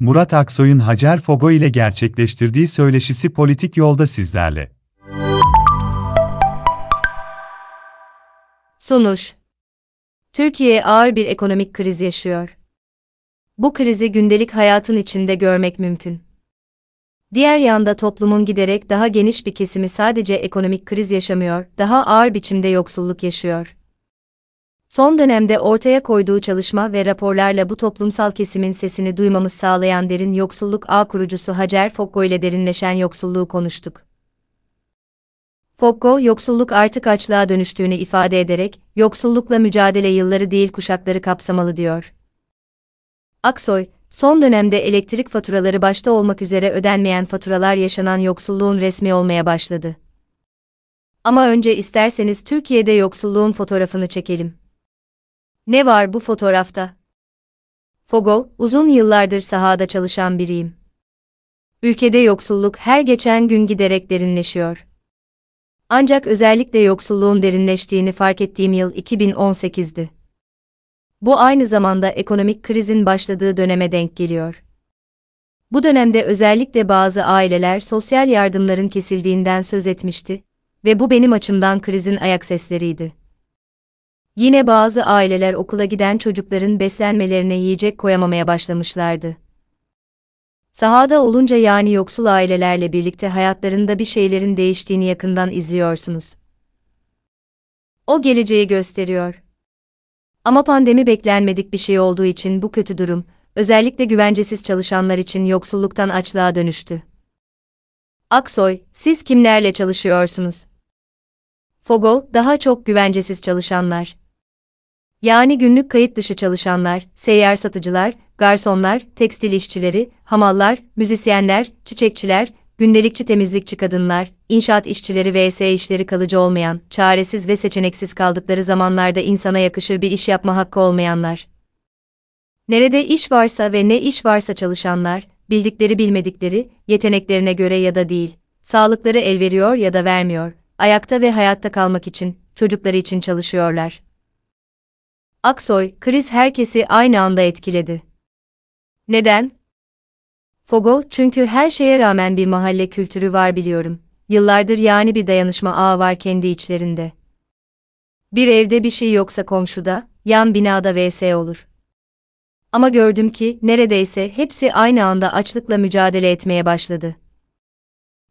Murat Aksoy'un Hacer Fogo ile gerçekleştirdiği söyleşisi politik yolda sizlerle. Sonuç Türkiye ağır bir ekonomik kriz yaşıyor. Bu krizi gündelik hayatın içinde görmek mümkün. Diğer yanda toplumun giderek daha geniş bir kesimi sadece ekonomik kriz yaşamıyor, daha ağır biçimde yoksulluk yaşıyor. Son dönemde ortaya koyduğu çalışma ve raporlarla bu toplumsal kesimin sesini duymamız sağlayan derin yoksulluk ağ kurucusu Hacer Fokko ile derinleşen yoksulluğu konuştuk. Fokko, yoksulluk artık açlığa dönüştüğünü ifade ederek, yoksullukla mücadele yılları değil kuşakları kapsamalı diyor. Aksoy, son dönemde elektrik faturaları başta olmak üzere ödenmeyen faturalar yaşanan yoksulluğun resmi olmaya başladı. Ama önce isterseniz Türkiye'de yoksulluğun fotoğrafını çekelim. Ne var bu fotoğrafta? Fogo, uzun yıllardır sahada çalışan biriyim. Ülkede yoksulluk her geçen gün giderek derinleşiyor. Ancak özellikle yoksulluğun derinleştiğini fark ettiğim yıl 2018'di. Bu aynı zamanda ekonomik krizin başladığı döneme denk geliyor. Bu dönemde özellikle bazı aileler sosyal yardımların kesildiğinden söz etmişti ve bu benim açımdan krizin ayak sesleriydi. Yine bazı aileler okula giden çocukların beslenmelerine yiyecek koyamamaya başlamışlardı. Sahada olunca yani yoksul ailelerle birlikte hayatlarında bir şeylerin değiştiğini yakından izliyorsunuz. O geleceği gösteriyor. Ama pandemi beklenmedik bir şey olduğu için bu kötü durum, özellikle güvencesiz çalışanlar için yoksulluktan açlığa dönüştü. Aksoy, siz kimlerle çalışıyorsunuz? Fogo, daha çok güvencesiz çalışanlar. Yani günlük kayıt dışı çalışanlar, seyyar satıcılar, garsonlar, tekstil işçileri, hamallar, müzisyenler, çiçekçiler, gündelikçi temizlikçi kadınlar, inşaat işçileri vs işleri kalıcı olmayan, çaresiz ve seçeneksiz kaldıkları zamanlarda insana yakışır bir iş yapma hakkı olmayanlar. Nerede iş varsa ve ne iş varsa çalışanlar, bildikleri bilmedikleri, yeteneklerine göre ya da değil, sağlıkları el veriyor ya da vermiyor, ayakta ve hayatta kalmak için, çocukları için çalışıyorlar. Aksoy, kriz herkesi aynı anda etkiledi. Neden? Fogo, çünkü her şeye rağmen bir mahalle kültürü var biliyorum. Yıllardır yani bir dayanışma ağı var kendi içlerinde. Bir evde bir şey yoksa komşuda, yan binada vs olur. Ama gördüm ki neredeyse hepsi aynı anda açlıkla mücadele etmeye başladı.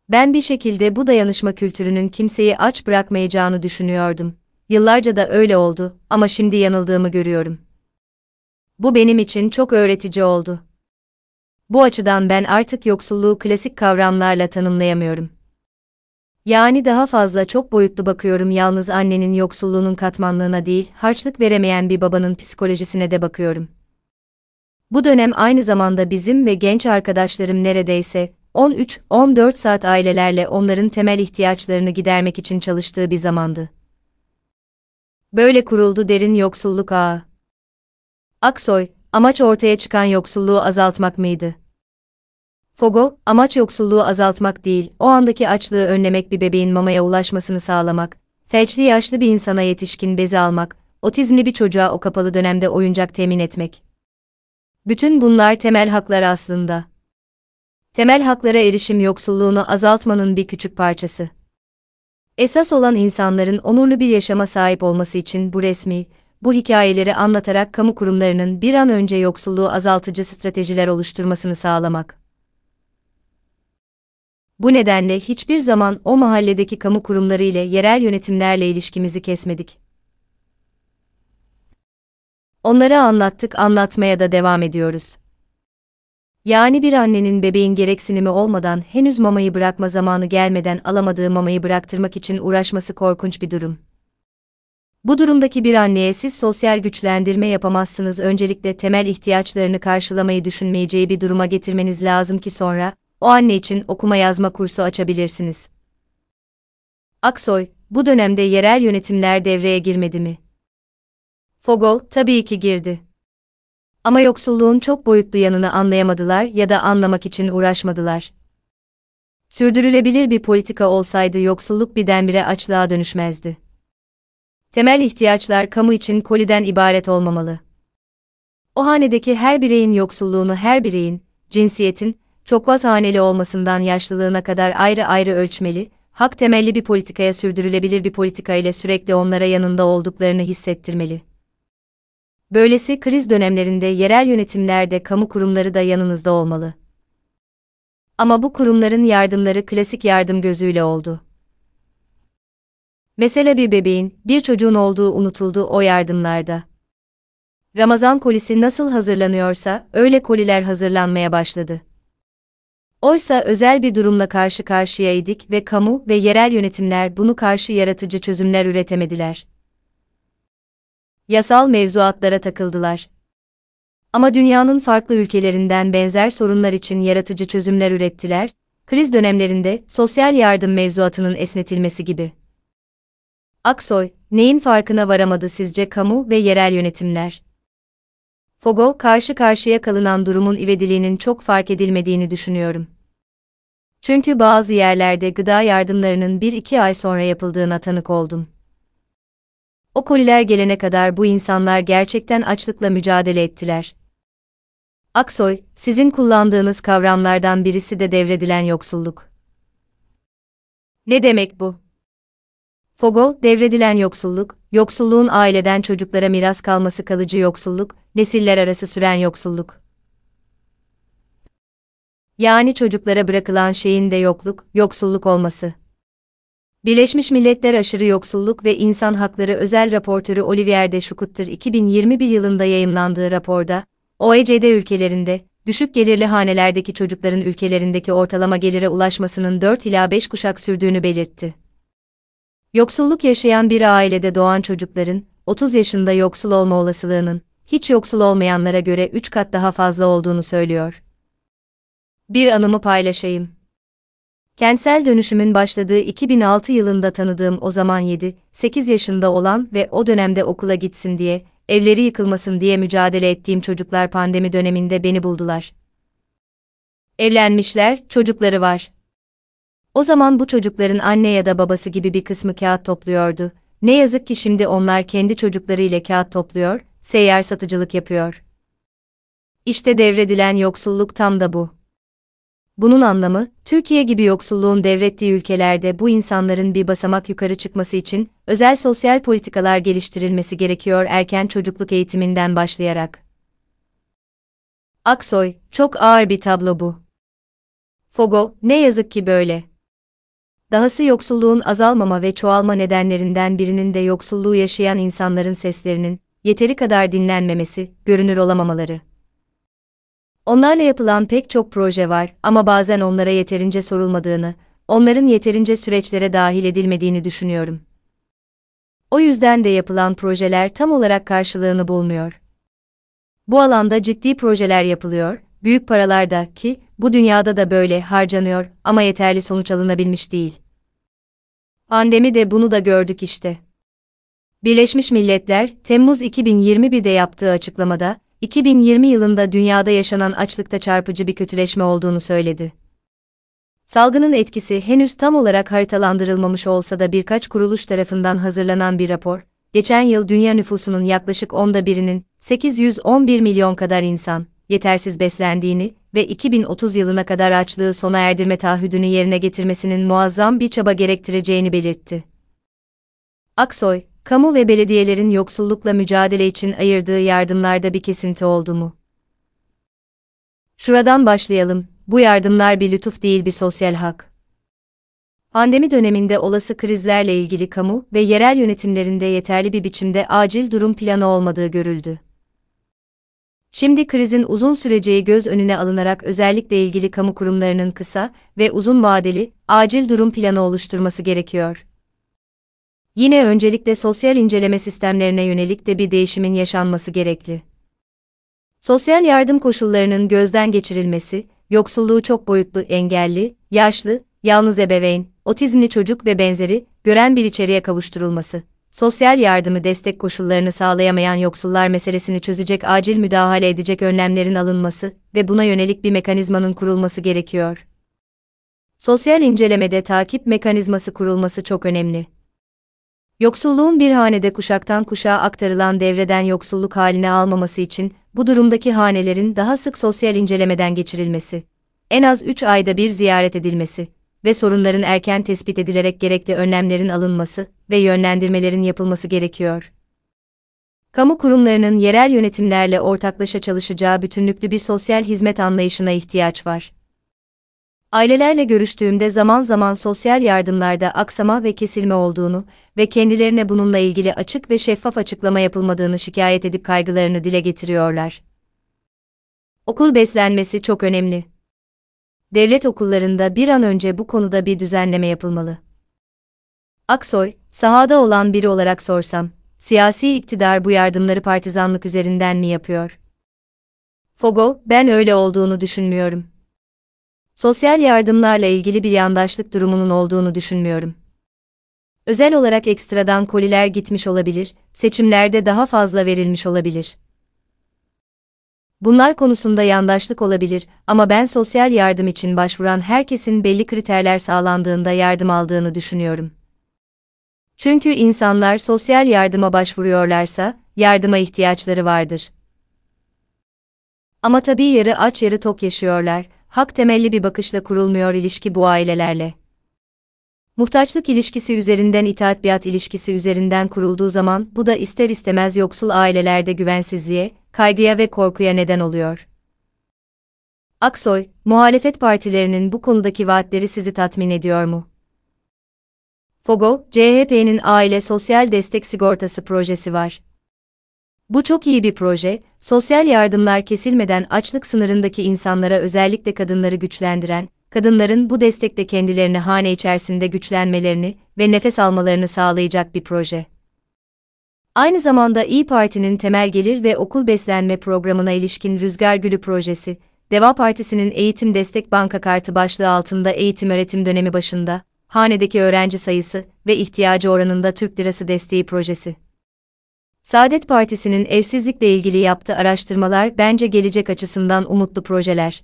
Ben bir şekilde bu dayanışma kültürünün kimseyi aç bırakmayacağını düşünüyordum. Yıllarca da öyle oldu ama şimdi yanıldığımı görüyorum. Bu benim için çok öğretici oldu. Bu açıdan ben artık yoksulluğu klasik kavramlarla tanımlayamıyorum. Yani daha fazla çok boyutlu bakıyorum yalnız annenin yoksulluğunun katmanlığına değil, harçlık veremeyen bir babanın psikolojisine de bakıyorum. Bu dönem aynı zamanda bizim ve genç arkadaşlarım neredeyse 13-14 saat ailelerle onların temel ihtiyaçlarını gidermek için çalıştığı bir zamandı. Böyle kuruldu derin yoksulluk ağı. Aksoy, amaç ortaya çıkan yoksulluğu azaltmak mıydı? Fogo, amaç yoksulluğu azaltmak değil, o andaki açlığı önlemek bir bebeğin mamaya ulaşmasını sağlamak, felçli yaşlı bir insana yetişkin bezi almak, otizmli bir çocuğa o kapalı dönemde oyuncak temin etmek. Bütün bunlar temel haklar aslında. Temel haklara erişim yoksulluğunu azaltmanın bir küçük parçası. Esas olan insanların onurlu bir yaşama sahip olması için bu resmi, bu hikayeleri anlatarak kamu kurumlarının bir an önce yoksulluğu azaltıcı stratejiler oluşturmasını sağlamak. Bu nedenle hiçbir zaman o mahalledeki kamu kurumları ile yerel yönetimlerle ilişkimizi kesmedik. Onlara anlattık, anlatmaya da devam ediyoruz. Yani bir annenin bebeğin gereksinimi olmadan henüz mamayı bırakma zamanı gelmeden alamadığı mamayı bıraktırmak için uğraşması korkunç bir durum. Bu durumdaki bir anneye siz sosyal güçlendirme yapamazsınız. Öncelikle temel ihtiyaçlarını karşılamayı düşünmeyeceği bir duruma getirmeniz lazım ki sonra o anne için okuma yazma kursu açabilirsiniz. Aksoy, bu dönemde yerel yönetimler devreye girmedi mi? Fogol, tabii ki girdi. Ama yoksulluğun çok boyutlu yanını anlayamadılar ya da anlamak için uğraşmadılar. Sürdürülebilir bir politika olsaydı yoksulluk birdenbire açlığa dönüşmezdi. Temel ihtiyaçlar kamu için koliden ibaret olmamalı. O hanedeki her bireyin yoksulluğunu her bireyin, cinsiyetin, çokvaz haneli olmasından yaşlılığına kadar ayrı ayrı ölçmeli, hak temelli bir politikaya sürdürülebilir bir politika ile sürekli onlara yanında olduklarını hissettirmeli. Böylesi kriz dönemlerinde yerel yönetimlerde kamu kurumları da yanınızda olmalı. Ama bu kurumların yardımları klasik yardım gözüyle oldu. Mesela bir bebeğin, bir çocuğun olduğu unutuldu o yardımlarda. Ramazan kolisi nasıl hazırlanıyorsa, öyle koliler hazırlanmaya başladı. Oysa özel bir durumla karşı karşıyaydık ve kamu ve yerel yönetimler bunu karşı yaratıcı çözümler üretemediler. Yasal mevzuatlara takıldılar. Ama dünyanın farklı ülkelerinden benzer sorunlar için yaratıcı çözümler ürettiler, kriz dönemlerinde sosyal yardım mevzuatının esnetilmesi gibi. Aksoy, neyin farkına varamadı sizce kamu ve yerel yönetimler? Fogo, karşı karşıya kalınan durumun ivediliğinin çok fark edilmediğini düşünüyorum. Çünkü bazı yerlerde gıda yardımlarının 1-2 ay sonra yapıldığına tanık oldum. O koliler gelene kadar bu insanlar gerçekten açlıkla mücadele ettiler. Aksoy, sizin kullandığınız kavramlardan birisi de devredilen yoksulluk. Ne demek bu? Fogo, devredilen yoksulluk, yoksulluğun aileden çocuklara miras kalması kalıcı yoksulluk, nesiller arası süren yoksulluk. Yani çocuklara bırakılan şeyin de yokluk, yoksulluk olması. Birleşmiş Milletler Aşırı Yoksulluk ve İnsan Hakları Özel Raportörü Olivier de Schuster 2021 yılında yayımlandığı raporda, OECD ülkelerinde, düşük gelirli hanelerdeki çocukların ülkelerindeki ortalama gelire ulaşmasının 4 ila 5 kuşak sürdüğünü belirtti. Yoksulluk yaşayan bir ailede doğan çocukların, 30 yaşında yoksul olma olasılığının, hiç yoksul olmayanlara göre 3 kat daha fazla olduğunu söylüyor. Bir anımı paylaşayım. Kentsel dönüşümün başladığı 2006 yılında tanıdığım o zaman 7-8 yaşında olan ve o dönemde okula gitsin diye, evleri yıkılmasın diye mücadele ettiğim çocuklar pandemi döneminde beni buldular. Evlenmişler, çocukları var. O zaman bu çocukların anne ya da babası gibi bir kısmı kağıt topluyordu. Ne yazık ki şimdi onlar kendi çocukları ile kağıt topluyor, seyyar satıcılık yapıyor. İşte devredilen yoksulluk tam da bu. Bunun anlamı, Türkiye gibi yoksulluğun devrettiği ülkelerde bu insanların bir basamak yukarı çıkması için özel sosyal politikalar geliştirilmesi gerekiyor erken çocukluk eğitiminden başlayarak. Aksoy, çok ağır bir tablo bu. Fogo, ne yazık ki böyle. Dahası yoksulluğun azalmama ve çoğalma nedenlerinden birinin de yoksulluğu yaşayan insanların seslerinin yeteri kadar dinlenmemesi, görünür olamamaları. Onlarla yapılan pek çok proje var ama bazen onlara yeterince sorulmadığını, onların yeterince süreçlere dahil edilmediğini düşünüyorum. O yüzden de yapılan projeler tam olarak karşılığını bulmuyor. Bu alanda ciddi projeler yapılıyor, büyük paralar da ki bu dünyada da böyle harcanıyor ama yeterli sonuç alınabilmiş değil. Pandemi de bunu da gördük işte. Birleşmiş Milletler, Temmuz 2021'de yaptığı açıklamada, 2020 yılında dünyada yaşanan açlıkta çarpıcı bir kötüleşme olduğunu söyledi. Salgının etkisi henüz tam olarak haritalandırılmamış olsa da birkaç kuruluş tarafından hazırlanan bir rapor, geçen yıl dünya nüfusunun yaklaşık onda birinin, 811 milyon kadar insan, yetersiz beslendiğini ve 2030 yılına kadar açlığı sona erdirme taahhüdünü yerine getirmesinin muazzam bir çaba gerektireceğini belirtti. Aksoy, kamu ve belediyelerin yoksullukla mücadele için ayırdığı yardımlarda bir kesinti oldu mu? Şuradan başlayalım, bu yardımlar bir lütuf değil bir sosyal hak. Pandemi döneminde olası krizlerle ilgili kamu ve yerel yönetimlerinde yeterli bir biçimde acil durum planı olmadığı görüldü. Şimdi krizin uzun süreceği göz önüne alınarak özellikle ilgili kamu kurumlarının kısa ve uzun vadeli acil durum planı oluşturması gerekiyor. Yine öncelikle sosyal inceleme sistemlerine yönelik de bir değişimin yaşanması gerekli. Sosyal yardım koşullarının gözden geçirilmesi, yoksulluğu çok boyutlu engelli, yaşlı, yalnız ebeveyn, otizmli çocuk ve benzeri gören bir içeriye kavuşturulması, sosyal yardımı destek koşullarını sağlayamayan yoksullar meselesini çözecek acil müdahale edecek önlemlerin alınması ve buna yönelik bir mekanizmanın kurulması gerekiyor. Sosyal incelemede takip mekanizması kurulması çok önemli. Yoksulluğun bir hanede kuşaktan kuşağa aktarılan devreden yoksulluk haline almaması için bu durumdaki hanelerin daha sık sosyal incelemeden geçirilmesi, en az 3 ayda bir ziyaret edilmesi ve sorunların erken tespit edilerek gerekli önlemlerin alınması ve yönlendirmelerin yapılması gerekiyor. Kamu kurumlarının yerel yönetimlerle ortaklaşa çalışacağı bütünlüklü bir sosyal hizmet anlayışına ihtiyaç var. Ailelerle görüştüğümde zaman zaman sosyal yardımlarda aksama ve kesilme olduğunu ve kendilerine bununla ilgili açık ve şeffaf açıklama yapılmadığını şikayet edip kaygılarını dile getiriyorlar. Okul beslenmesi çok önemli. Devlet okullarında bir an önce bu konuda bir düzenleme yapılmalı. Aksoy, sahada olan biri olarak sorsam, siyasi iktidar bu yardımları partizanlık üzerinden mi yapıyor? Fogo, ben öyle olduğunu düşünmüyorum. Sosyal yardımlarla ilgili bir yandaşlık durumunun olduğunu düşünmüyorum. Özel olarak ekstradan koliler gitmiş olabilir, seçimlerde daha fazla verilmiş olabilir. Bunlar konusunda yandaşlık olabilir ama ben sosyal yardım için başvuran herkesin belli kriterler sağlandığında yardım aldığını düşünüyorum. Çünkü insanlar sosyal yardıma başvuruyorlarsa, yardıma ihtiyaçları vardır. Ama tabii yarı aç yarı tok yaşıyorlar, hak temelli bir bakışla kurulmuyor ilişki bu ailelerle. Muhtaçlık ilişkisi üzerinden itaat biat ilişkisi üzerinden kurulduğu zaman bu da ister istemez yoksul ailelerde güvensizliğe, kaygıya ve korkuya neden oluyor. Aksoy, muhalefet partilerinin bu konudaki vaatleri sizi tatmin ediyor mu? Fogo, CHP'nin aile sosyal destek sigortası projesi var. Bu çok iyi bir proje, sosyal yardımlar kesilmeden açlık sınırındaki insanlara özellikle kadınları güçlendiren, kadınların bu destekle kendilerini hane içerisinde güçlenmelerini ve nefes almalarını sağlayacak bir proje. Aynı zamanda İyi Parti'nin temel gelir ve okul beslenme programına ilişkin Rüzgar Gülü projesi, Deva Partisi'nin Eğitim Destek Banka Kartı başlığı altında eğitim öğretim dönemi başında, hanedeki öğrenci sayısı ve ihtiyacı oranında Türk Lirası desteği projesi. Saadet Partisi'nin evsizlikle ilgili yaptığı araştırmalar bence gelecek açısından umutlu projeler.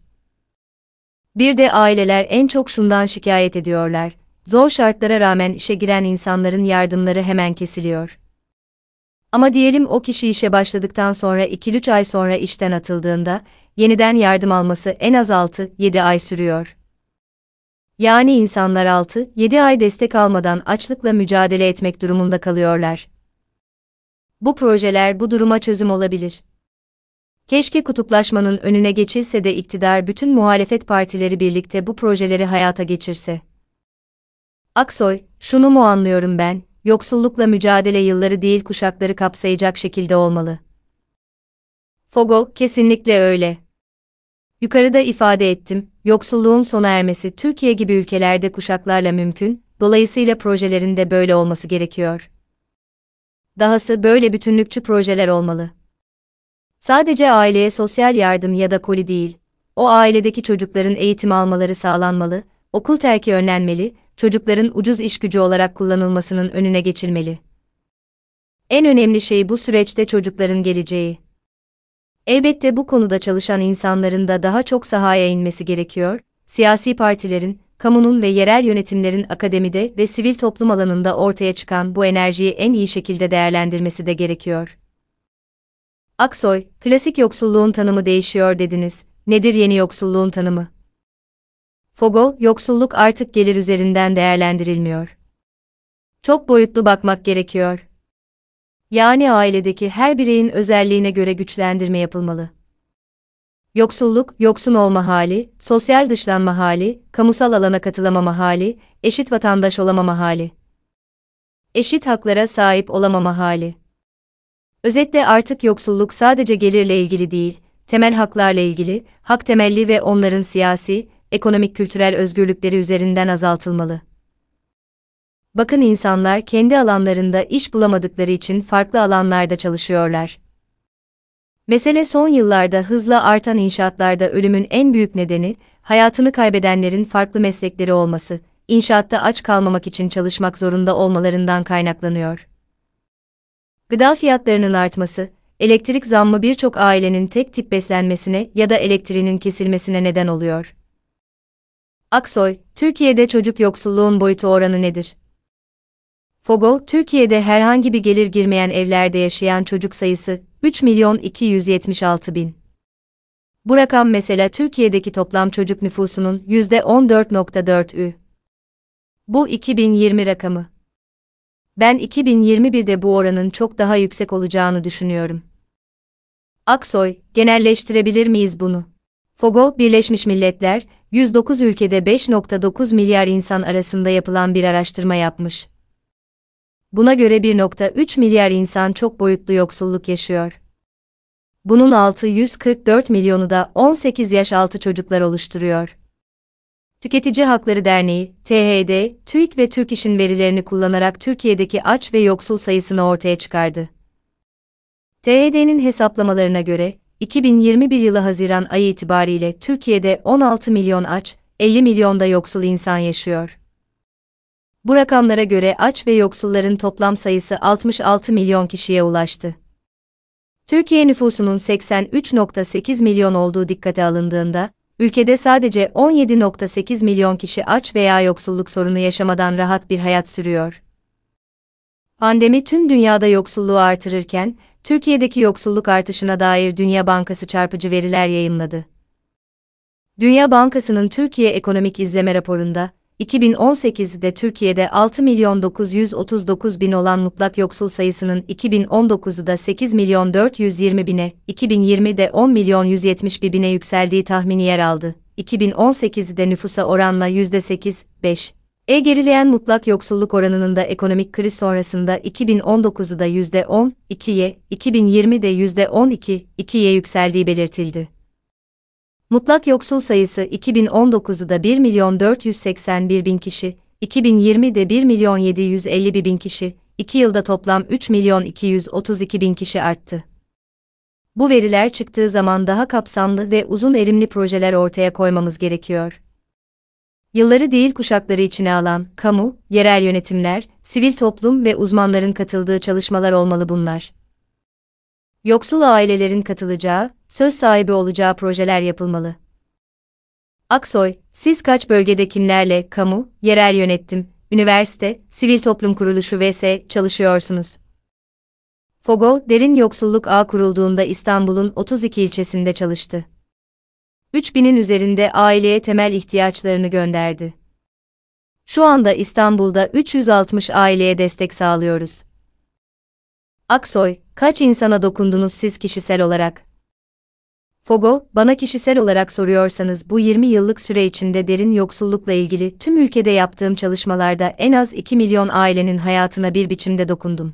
Bir de aileler en çok şundan şikayet ediyorlar. Zor şartlara rağmen işe giren insanların yardımları hemen kesiliyor. Ama diyelim o kişi işe başladıktan sonra 2-3 ay sonra işten atıldığında, yeniden yardım alması en az 6-7 ay sürüyor. Yani insanlar 6-7 ay destek almadan açlıkla mücadele etmek durumunda kalıyorlar. Bu projeler bu duruma çözüm olabilir. Keşke kutuplaşmanın önüne geçilse de iktidar bütün muhalefet partileri birlikte bu projeleri hayata geçirse. Aksoy, şunu mu anlıyorum ben, yoksullukla mücadele yılları değil kuşakları kapsayacak şekilde olmalı. Fogo, kesinlikle öyle. Yukarıda ifade ettim, yoksulluğun sona ermesi Türkiye gibi ülkelerde kuşaklarla mümkün, dolayısıyla projelerin de böyle olması gerekiyor. Dahası böyle bütünlükçü projeler olmalı. Sadece aileye sosyal yardım ya da koli değil, o ailedeki çocukların eğitim almaları sağlanmalı, okul terki önlenmeli, çocukların ucuz iş gücü olarak kullanılmasının önüne geçilmeli. En önemli şey bu süreçte çocukların geleceği. Elbette bu konuda çalışan insanların da daha çok sahaya inmesi gerekiyor, siyasi partilerin, kamunun ve yerel yönetimlerin akademide ve sivil toplum alanında ortaya çıkan bu enerjiyi en iyi şekilde değerlendirmesi de gerekiyor. Aksoy, klasik yoksulluğun tanımı değişiyor dediniz. Nedir yeni yoksulluğun tanımı? Fogo, yoksulluk artık gelir üzerinden değerlendirilmiyor. Çok boyutlu bakmak gerekiyor. Yani ailedeki her bireyin özelliğine göre güçlendirme yapılmalı. Yoksulluk, yoksun olma hali, sosyal dışlanma hali, kamusal alana katılamama hali, eşit vatandaş olamama hali. Eşit haklara sahip olamama hali. Özetle artık yoksulluk sadece gelirle ilgili değil, temel haklarla ilgili, hak temelli ve onların siyasi, ekonomik kültürel özgürlükleri üzerinden azaltılmalı. Bakın insanlar kendi alanlarında iş bulamadıkları için farklı alanlarda çalışıyorlar. Mesele son yıllarda hızla artan inşaatlarda ölümün en büyük nedeni, hayatını kaybedenlerin farklı meslekleri olması, inşaatta aç kalmamak için çalışmak zorunda olmalarından kaynaklanıyor. Gıda fiyatlarının artması, elektrik zammı birçok ailenin tek tip beslenmesine ya da elektriğinin kesilmesine neden oluyor. Aksoy, Türkiye'de çocuk yoksulluğun boyutu oranı nedir? Fogo, Türkiye'de herhangi bir gelir girmeyen evlerde yaşayan çocuk sayısı 3 milyon 276 bin. Bu rakam mesela Türkiye'deki toplam çocuk nüfusunun %14.4'ü. Bu 2020 rakamı. Ben 2021'de bu oranın çok daha yüksek olacağını düşünüyorum. Aksoy, genelleştirebilir miyiz bunu? Fogo, Birleşmiş Milletler, 109 ülkede 5.9 milyar insan arasında yapılan bir araştırma yapmış. Buna göre 1.3 milyar insan çok boyutlu yoksulluk yaşıyor. Bunun 644 milyonu da 18 yaş altı çocuklar oluşturuyor. Tüketici Hakları Derneği, THD, TÜİK ve Türk İş'in verilerini kullanarak Türkiye'deki aç ve yoksul sayısını ortaya çıkardı. THD'nin hesaplamalarına göre, 2021 yılı Haziran ayı itibariyle Türkiye'de 16 milyon aç, 50 milyon da yoksul insan yaşıyor. Bu rakamlara göre aç ve yoksulların toplam sayısı 66 milyon kişiye ulaştı. Türkiye nüfusunun 83.8 milyon olduğu dikkate alındığında, ülkede sadece 17.8 milyon kişi aç veya yoksulluk sorunu yaşamadan rahat bir hayat sürüyor. Pandemi tüm dünyada yoksulluğu artırırken, Türkiye'deki yoksulluk artışına dair Dünya Bankası çarpıcı veriler yayımladı. Dünya Bankası'nın Türkiye Ekonomik İzleme raporunda, 2018'de Türkiye'de 6 milyon 939 bin olan mutlak yoksul sayısının 2019'da 8 milyon 420 bine, 2020'de 10 milyon 171 bine yükseldiği tahmini yer aldı. 2018'de nüfusa oranla %8-5. E gerileyen mutlak yoksulluk oranının da ekonomik kriz sonrasında 2019'da %10-2'ye, 2020'de %12-2'ye yükseldiği belirtildi. Mutlak yoksul sayısı 2019'da 1 milyon 481 bin kişi, 2020'de 1 milyon 751 bin kişi, 2 yılda toplam 3 milyon 232 bin kişi arttı. Bu veriler çıktığı zaman daha kapsamlı ve uzun erimli projeler ortaya koymamız gerekiyor. Yılları değil kuşakları içine alan, kamu, yerel yönetimler, sivil toplum ve uzmanların katıldığı çalışmalar olmalı bunlar. Yoksul ailelerin katılacağı, söz sahibi olacağı projeler yapılmalı. Aksoy, siz kaç bölgede kimlerle, kamu, yerel yönetim, üniversite, sivil toplum kuruluşu vs. çalışıyorsunuz? Fogo, Derin Yoksulluk Ağ kurulduğunda İstanbul'un 32 ilçesinde çalıştı. 3000'in üzerinde aileye temel ihtiyaçlarını gönderdi. Şu anda İstanbul'da 360 aileye destek sağlıyoruz. Aksoy, kaç insana dokundunuz siz kişisel olarak? Fogo, bana kişisel olarak soruyorsanız bu 20 yıllık süre içinde derin yoksullukla ilgili tüm ülkede yaptığım çalışmalarda en az 2 milyon ailenin hayatına bir biçimde dokundum.